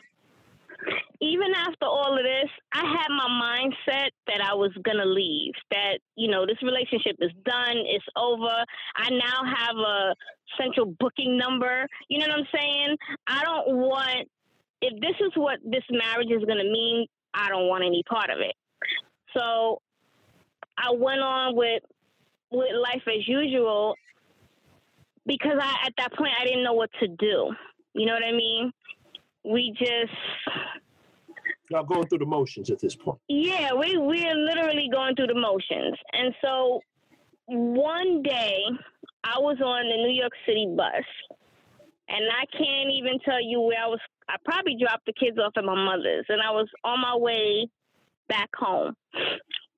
even after all of this, I had my mindset that I was gonna leave. That you know this relationship is done, it's over. I now have a central booking number. You know what I'm saying? I don't want if this is what this marriage is gonna mean. I don't want any part of it. So I went on with with life as usual because I at that point I didn't know what to do. You know what I mean? We just Y'all going through the motions at this point. yeah, we we're literally going through the motions. And so one day I was on the New York City bus and I can't even tell you where I was I probably dropped the kids off at my mother's and I was on my way back home.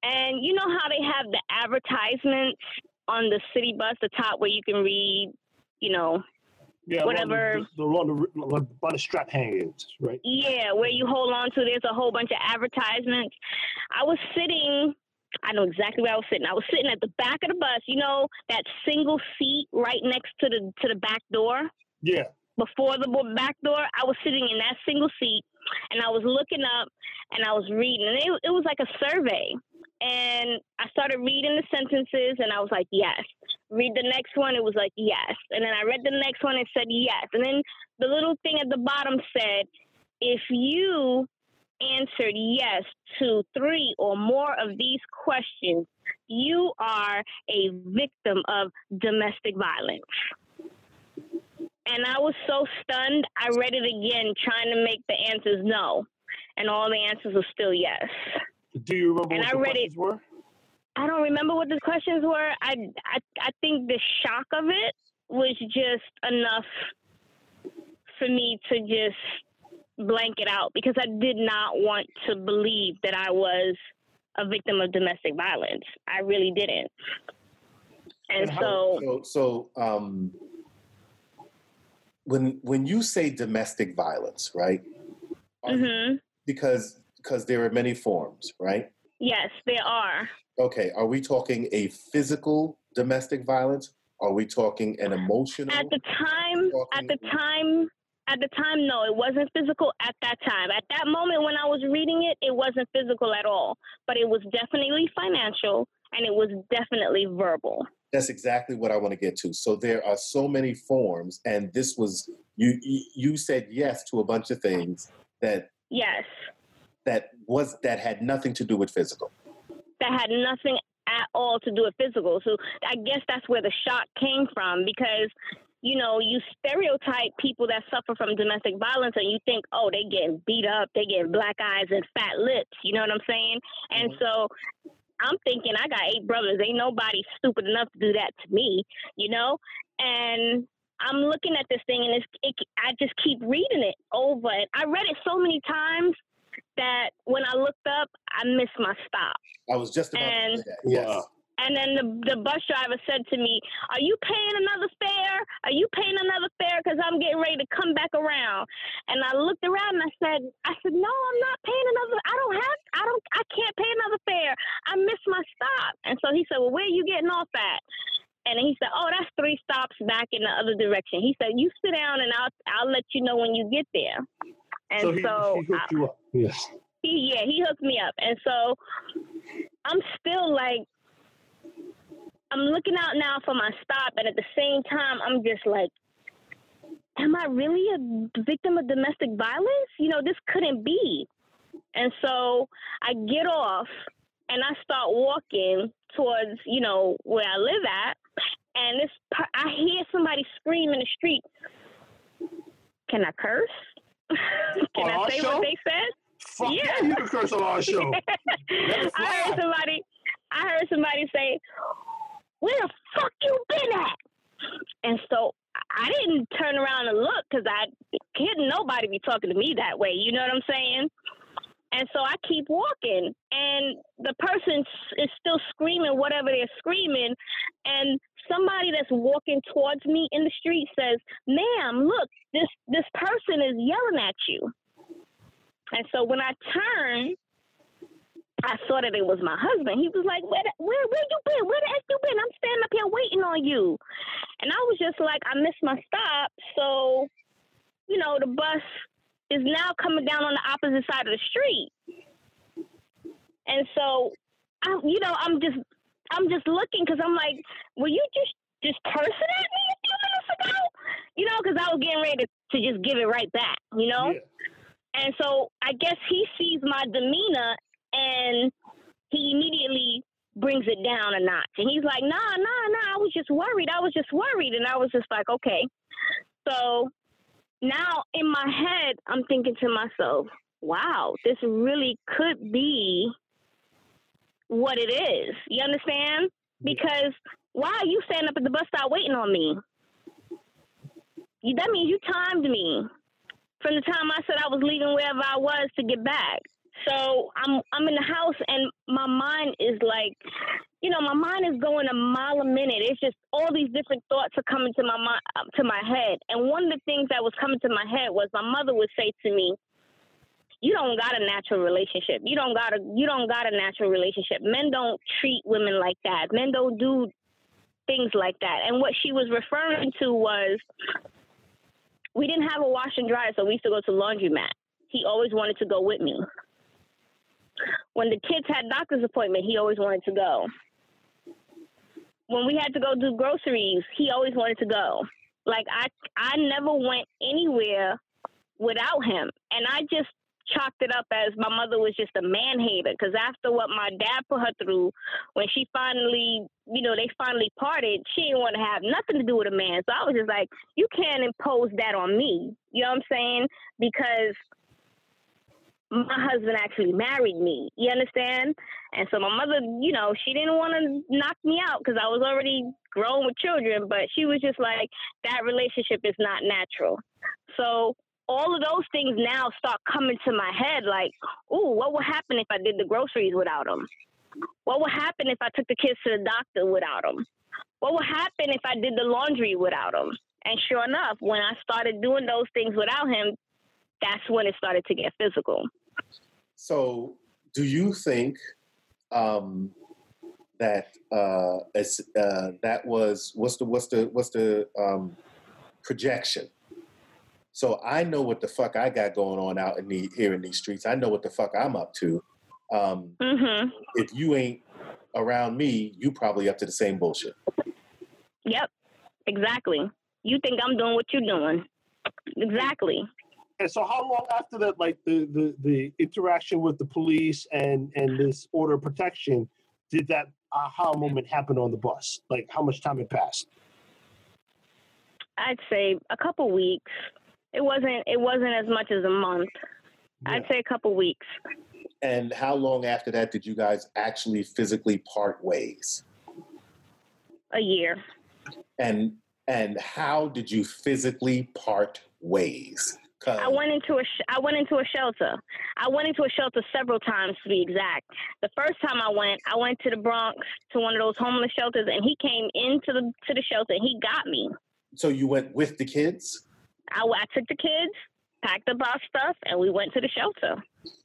And you know how they have the advertisements on the city bus, the top where you can read, you know, Yeah, Whatever. along The, the, along the, by the strap hangings, right? Yeah, where you hold on to. There's a whole bunch of advertisements. I was sitting. I know exactly where I was sitting. I was sitting at the back of the bus. You know that single seat right next to the to the back door. Yeah. Before the back door, I was sitting in that single seat, and I was looking up, and I was reading. And it, it was like a survey. And I started reading the sentences, and I was like, yes. Read the next one, it was like, yes. And then I read the next one, it said, yes. And then the little thing at the bottom said, if you answered yes to three or more of these questions, you are a victim of domestic violence. And I was so stunned, I read it again, trying to make the answers no. And all the answers were still yes. Do you remember And what I the read questions were? I don't remember what the questions were. I, I, I think the shock of it was just enough for me to just blank it out because I did not want to believe that I was a victim of domestic violence. I really didn't. And, And how- so, So, so um, when when you say domestic violence, right? are you- hmm Because because there are many forms, right? yes, there are. Okay, are we talking a physical domestic violence? Are we talking an emotional? At the time, at the time, at the time, no, it wasn't physical at that time. At that moment when I was reading it, it wasn't physical at all. But it was definitely financial and it was definitely verbal. That's exactly what I want to get to. So there are so many forms, and this was you. You you said yes to a bunch of things that Yes. That was that had nothing to do with physical. That had nothing at all to do with physical. So I guess that's where the shock came from because you know, you stereotype people that suffer from domestic violence and you think, oh, they getting beat up, they getting black eyes and fat lips. You know what I'm saying? And Mhm. so I'm thinking, I got eight brothers. Ain't nobody stupid enough to do that to me, you know? And I'm looking at this thing and it's, it, I just keep reading it over. And I read it so many times that when I looked up, I missed my stop. I was just about And- to say that. Yes. Wow. And then the, the bus driver said to me, Are you paying another fare? Are you paying another fare? Because I'm getting ready to come back around. And I looked around and I said, I said, No, I'm not paying another. I don't have, I don't, I can't pay another fare. I missed my stop. And so he said, Well, where are you getting off at? And he said, "Oh, that's three stops back in the other direction." He said, "You sit down, and I'll I'll let you know when you get there." And so he, so, he hooked you up. Yes. he yeah he hooked me up and so i'm still like i'm looking out now for my stop and at the same time i'm just like am i really a victim of domestic violence you know this couldn't be and so i get off and i start walking towards you know where i live at and this i hear somebody scream in the street can i curse [LAUGHS] Can I say show? what they said? Fuck yeah, Yeah. you can curse on our show. I heard somebody. I heard somebody say, "Where the fuck you been at?" And so I didn't turn around and look because I couldn't nobody be talking to me that way. You know what I'm saying? And so I keep walking, and the person is still screaming whatever they're screaming, and somebody that's walking towards me in the street says, "Ma'am, look, this this person is yelling at you." And so when I turned, I saw that it was my husband. He was like, "Where, where, where you been? Where the heck you been? I'm standing up here waiting on you." And I was just like, "I missed my stop, so you know the bus is now coming down on the opposite side of the street." And so, I, you know, I'm just, I'm just looking because I'm like, "Were you just just cursing at me a few minutes ago?" You know, because I was getting ready to, to just give it right back. You know. Yeah. And so I guess he sees my demeanor and he immediately brings it down a notch. And he's like, nah, nah, nah, I was just worried. I was just worried. And I was just like, okay. So now in my head, I'm thinking to myself, wow, this really could be what it is. You understand? Because why are you standing up at the bus stop waiting on me? You- That means you timed me from the time I said I was leaving wherever I was to get back. So I'm I'm in the house and my mind is like, you know, my mind is going a mile a minute. It's just all these different thoughts are coming to my mind, to my head. And one of the things that was coming to my head was my mother would say to me, "You don't got a natural relationship. You don't got a you don't got a natural relationship. Men don't treat women like that. Men don't do things like that." And what she was referring to was we didn't have a wash and dryer, so we used to go to laundromat. He always wanted to go with me. When the kids had doctor's appointment, he always wanted to go. When we had to go do groceries, he always wanted to go. Like I, I never went anywhere without him, and I just chalked it up as my mother was just a man hater. Because after what my dad put her through, when she finally, you know, they finally parted, she didn't want to have nothing to do with a man. So I was just like, you can't impose that on me. You know what I'm saying? Because my husband actually married me. You understand? And so my mother, you know, she didn't want to knock me out because I was already grown with children, but she was just like, that relationship is not natural. So all of those things now start coming to my head like, ooh, what would happen if I did the groceries without him? What would happen if I took the kids to the doctor without him? What would happen if I did the laundry without him? And sure enough, when I started doing those things without him, that's when it started to get physical. So, do you think um, that uh, uh, that was what's the what's the what's the um, projection? So I know what the fuck I got going on out in the here in these streets. I know what the fuck I'm up to. Um, Mhm. if you ain't around me, you probably up to the same bullshit. Yep. Exactly. You think I'm doing what you're doing. Exactly. And so, how long after that, like the, the the interaction with the police and and this order of protection, did that aha moment happen on the bus? Like, how much time had passed? I'd say a couple weeks. It wasn't it wasn't as much as a month. I'd say a couple weeks. And how long after that did you guys actually physically part ways? A year. And and how did you physically part ways? I went into a sh- I went into a shelter. I went into a shelter several times to be exact. The first time I went, I went to the Bronx to one of those homeless shelters, and he came into the to the shelter. and He got me. so you went with the kids. I, I took the kids, packed up our stuff, and we went to the shelter.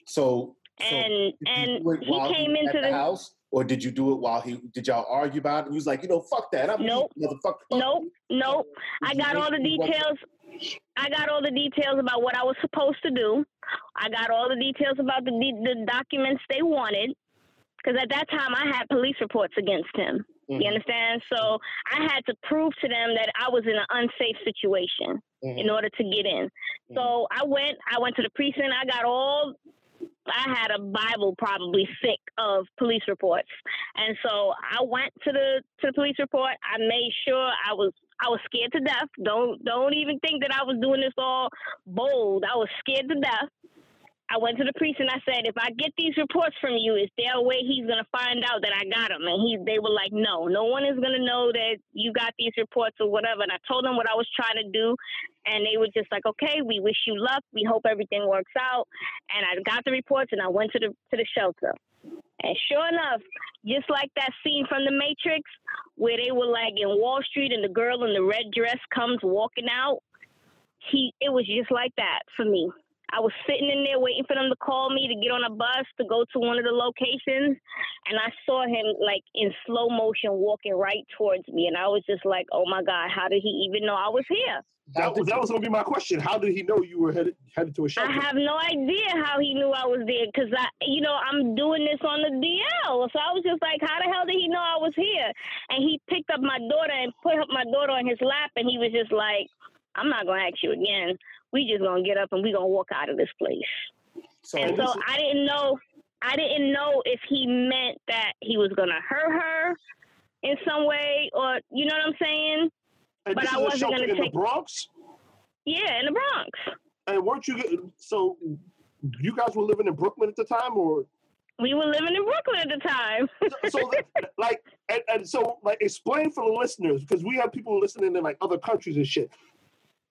So, so And you and he came into the the house, or did you do it while he? Did y'all argue about it? And he was like, you know, fuck that. I'm Nope. motherfucker. Fuck Nope, nope. I got all the make- you wasn't- details. I got all the details about what I was supposed to do. I got all the details about the the documents they wanted. Because at that time, I had police reports against him. Mhm, You understand? So I had to prove to them that I was in an unsafe situation mhm, in order to get in. So I went. I went to the precinct. I got all I had a Bible probably sick of police reports, and so I went to the to the police report. I made sure I was I was scared to death. Don't don't even think that I was doing this all bold. I was scared to death. I went to the priest and I said, if I get these reports from you, is there a way he's gonna find out that I got them? And he, they were like, no, no one is gonna know that you got these reports or whatever. And I told them what I was trying to do, and they were just like, okay, we wish you luck. We hope everything works out. And I got the reports and I went to the to the shelter. And sure enough, just like that scene from The Matrix, where they were like in Wall Street and the girl in the red dress comes walking out, he it was just like that for me. I was sitting in there waiting for them to call me to get on a bus to go to one of the locations, and I saw him like in slow motion walking right towards me, and I was just like, "Oh my God, how did he even know I was here?" That, was- that was going to be my question. How did he know you were headed headed to a shelter? I have no idea how he knew I was there because I, you know, I'm doing this on the DL. So I was just like, how the hell did he know I was here? And he picked up my daughter and put up my daughter on his lap, and he was just like, I'm not gonna ask you again. We just gonna get up and we gonna walk out of this place. So, And so I didn't know, I didn't know if he meant that he was gonna hurt her in some way, or you know what I'm saying? and but I wasn't gonna in the take- Bronx. Yeah, in the Bronx. And weren't you so? You guys were living in Brooklyn at the time, or We were living in Brooklyn at the time. so [LAUGHS] like and, and so like explain for the listeners because we have people listening in like other countries and shit.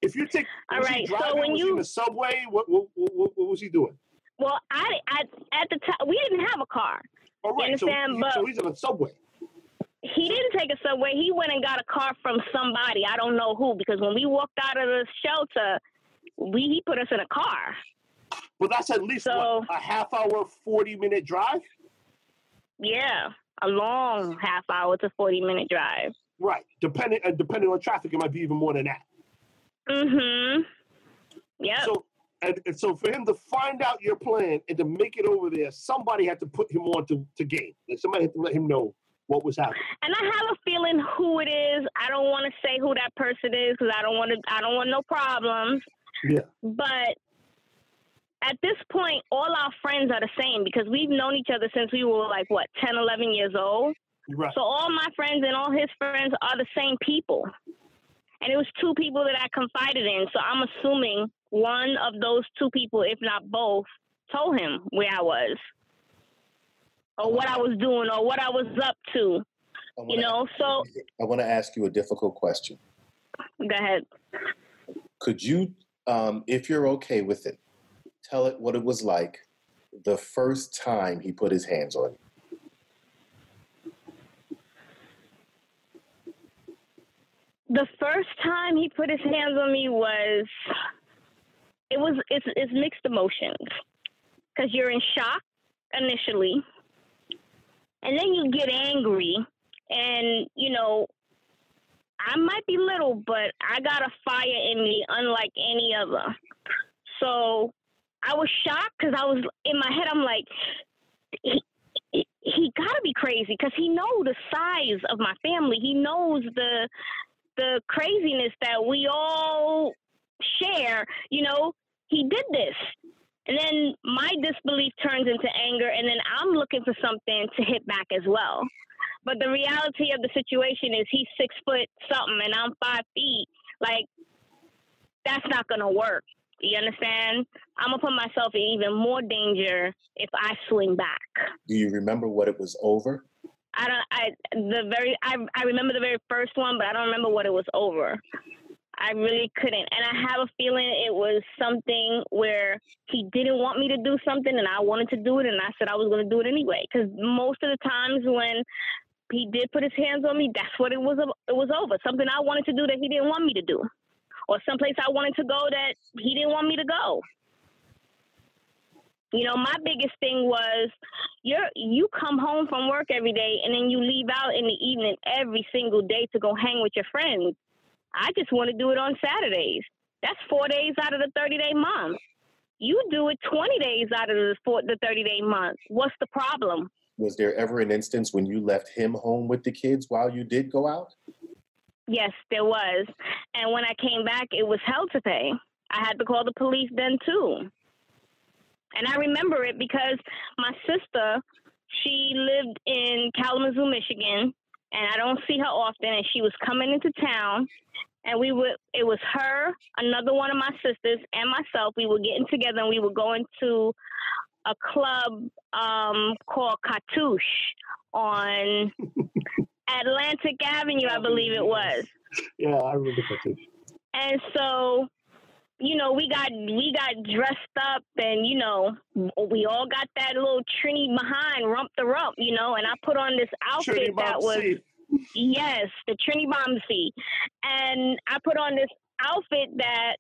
If you take, All right, so when you- in the subway, what what, what what was he doing? Well, I, I at the time we didn't have a car. All right, so, understand, he- but- so he's in a subway. He didn't take a subway. He went and got a car from somebody. I don't know who because when we walked out of the shelter, we he put us in a car. But that's at least So- what, a half hour, forty minute drive. Yeah, a long half hour to forty minute drive. Right, depending and depending on traffic, it might be even more than that. Mm-hmm. Yeah. So and, and so for him to find out your plan and to make it over there, somebody had to put him on to, to game. Like somebody had to let him know what was happening. and I have a feeling who it is. I don't want to say who that person is because I don't want to. I don't want no problems. Yeah. But at this point, all our friends are the same because we've known each other since we were like what 10, 11 years old. Right. So all my friends and all his friends are the same people. And it was two people that I confided in. So I'm assuming one of those two people, if not both, told him where I was. Or what I was doing or what I was up to. Wanna You know, so I want to ask you a difficult question. go ahead. Could you, um, if you're okay with it, tell it what it was like the first time he put his hands on you? The first time he put his hands on me was it was it's it's mixed emotions because you're in shock initially, and then you get angry, and you know I might be little, but I got a fire in me unlike any other. So I was shocked because I was in my head. I'm like, he, he, he gotta be crazy because he knows the size of my family. He knows the the craziness that we all share. You know, he did this. And then my disbelief turns into anger, and then I'm looking for something to hit back as well. But the reality of the situation is he's six foot something, and I'm five feet. Like, that's not going to work. You understand? I'm going to put myself in even more danger if I swing back. Do you remember what it was over? I don't. I the very. I I remember the very first one, but I don't remember what it was over. I really couldn't, and I have a feeling it was something where he didn't want me to do something, and I wanted to do it, and I said I was going to do it anyway. Because most of the times when he did put his hands on me, that's what it was. It was over. Something I wanted to do that he didn't want me to do, or someplace I wanted to go that he didn't want me to go. You know, my biggest thing was you're you come home from work every day and then you leave out in the evening every single day to go hang with your friends. I just want to do it on Saturdays. That's four days out of the 30 day month. You do it 20 days out of the, four, the 30 day month. What's the problem? Was there ever an instance when you left him home with the kids while you did go out? Yes, there was. And when I came back, it was hell to pay. I had to call the police then too. And I remember it because my sister, she lived in Kalamazoo, Michigan, and I don't see her often. And she was coming into town, and we would. It was her, another one of my sisters, and myself. We were getting together, and we were going to a club um, called Cartouche on [LAUGHS] Atlantic Avenue, I believe it was. Yeah, I remember too. And so, you know, we got we got dressed up, and you know, we all got that little Trini behind, rump the rump, you know. And I put on this outfit that was yes, the Trini Bombsey, and I put on this outfit that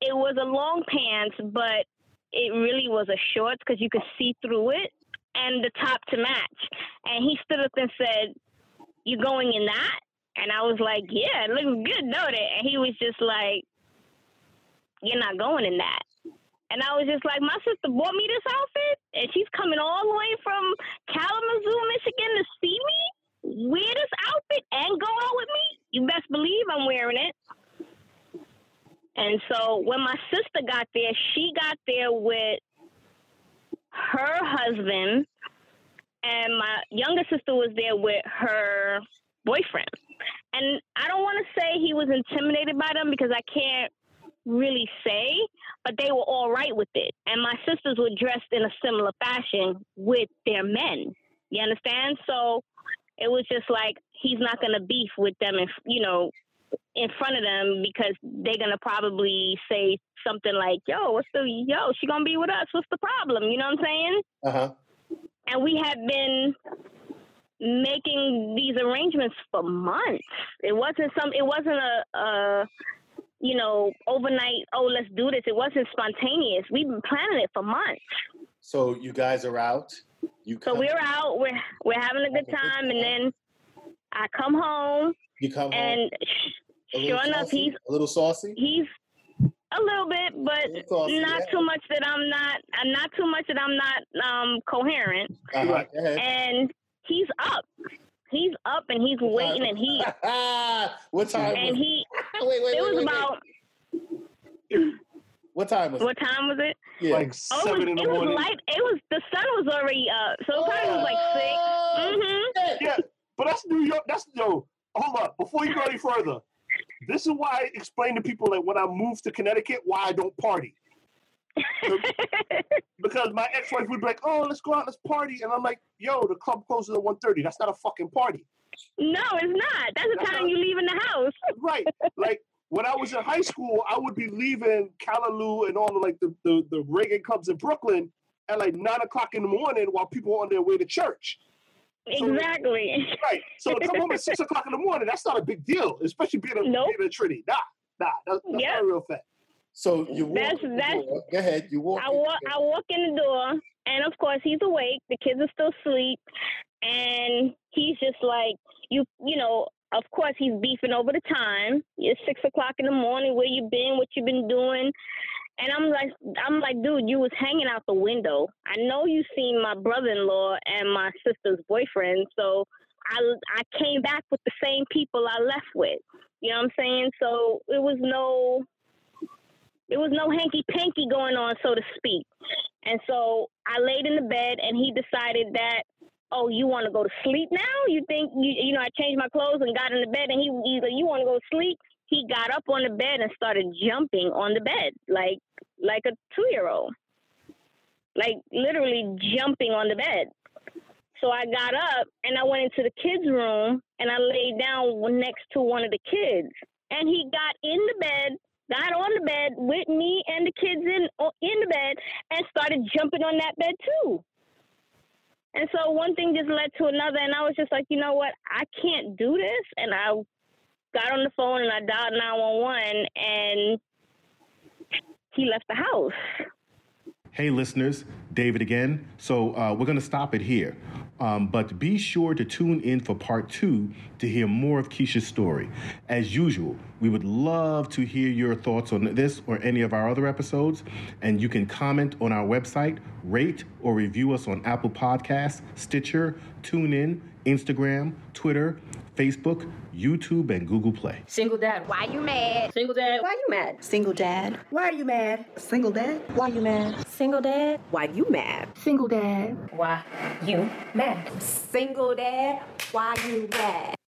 it was a long pants, but it really was a shorts because you could see through it, and the top to match. And he stood up and said, "You going in that?" And I was like, "Yeah, it looks good, don't it?" And he was just like, "You're not going in that." And I was just like, "My sister bought me this outfit, and she's coming all the way from Kalamazoo, Michigan, to see me wear this outfit and go out with me. You best believe I'm wearing it." And so when my sister got there, she got there with her husband, and my younger sister was there with her boyfriend. And I don't want to say he was intimidated by them because I can't really say, but they were all right with it. And my sisters were dressed in a similar fashion with their men. You understand? So it was just like he's not going to beef with them, if you know, in front of them because they're gonna probably say something like, "Yo, what's the yo? She gonna be with us? What's the problem?" You know what I'm saying? Uh huh. And we had been making these arrangements for months. It wasn't some. It wasn't a. a you know, overnight, oh, let's do this. It wasn't spontaneous. We've been planning it for months. So you guys are out. You So we're out, we're we're having a good Having a good time, and then I come home, you come home. and little sure enough, saucy? he's a little saucy. he's a little bit, but little saucy, not yeah. too much that I'm not. uh, Not too much that I'm not um, coherent. Uh-huh. And he's up. He's up, and he's waiting, and he [LAUGHS] what time? and was, he. wait, wait, It wait, was wait, about. What time was it? what time was it? it? Yeah. Like Oh, it seven was, in the it was light. It was the sun was already up, so it probably was like six. mm-hmm. Yeah, but that's New York. That's yo. Hold up, before you go any further. This is why I explain to people that when I moved to Connecticut, why I don't party. [LAUGHS] Because my ex-wife would be like, "Oh, let's go out, let's party," and I'm like, "Yo, the club closes at 1.30. That's not a fucking party." no, it's not. That's the That's time not- you leave in the house. Right. like when I was in high school, I would be leaving Callaloo and all the like the, the, the reggae clubs in Brooklyn at like nine o'clock in the morning while people were on their way to church. So- Exactly. Right. So to come home at six [LAUGHS] o'clock in the morning, that's not a big deal, especially being a, Nope. being a Trinity. Nah, nah, that's, that's Yep. not a real fact. So you walk. That's- in the that's- door. Go ahead. You walk. I walk. I walk in the door, and of course he's awake. The kids are still asleep, and he's just like you. You know, of course he's beefing over the time. It's six o'clock in the morning. Where you been? What you been doing? And I'm like, I'm like, dude, you was hanging out the window. I know you seen my brother-in-law and my sister's boyfriend, so I I came back with the same people I left with. You know what I'm saying? So it was no there was no hanky panky going on, so to speak. And so I laid in the bed, and he decided that, oh, you want to go to sleep now? You think you you know? I changed my clothes and got in the bed, and he either you want to go to sleep. He got up on the bed and started jumping on the bed like like a two year old, like literally jumping on the bed. So I got up and I went into the kids' room and I laid down next to one of the kids. And he got in the bed, got on the bed with me and the kids in in the bed, and started jumping on that bed too. And so one thing just led to another, and I was just like, you know what, I can't do this. And I got on the phone and I dialed nine one one, and he left the house. Hey, listeners, David again. So uh, we're going to stop it here. Um, but be sure to tune in for part two to hear more of Keisha's story. As usual, we would love to hear your thoughts on this or any of our other episodes. And you can comment on our website, rate or review us on Apple Podcasts, Stitcher, TuneIn, Instagram, Twitter, Facebook, YouTube, and Google Play. Single dad. Why you mad? Single dad. Why you mad? Single dad. Why are you mad? Single dad. Why you mad? Single dad. Why you mad? Single dad. Why you mad? Single dad. Why you mad?